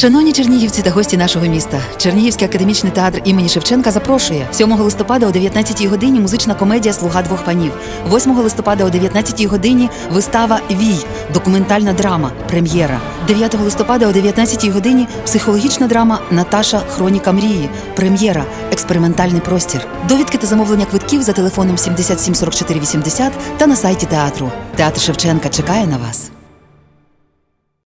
Шановні чернігівці та гості нашого міста, Чернігівський академічний театр імені Шевченка запрошує 7 листопада о 19 годині музична комедія Слуга двох панів. 8 листопада о 19 годині вистава Вій, документальна драма, прем'єра. 9 листопада о 19 годині психологічна драма Наташа Хроніка мрії, прем'єра, експериментальний простір. Довідки та замовлення квитків за телефоном 77 44 80 та на сайті театру. Театр Шевченка чекає на вас.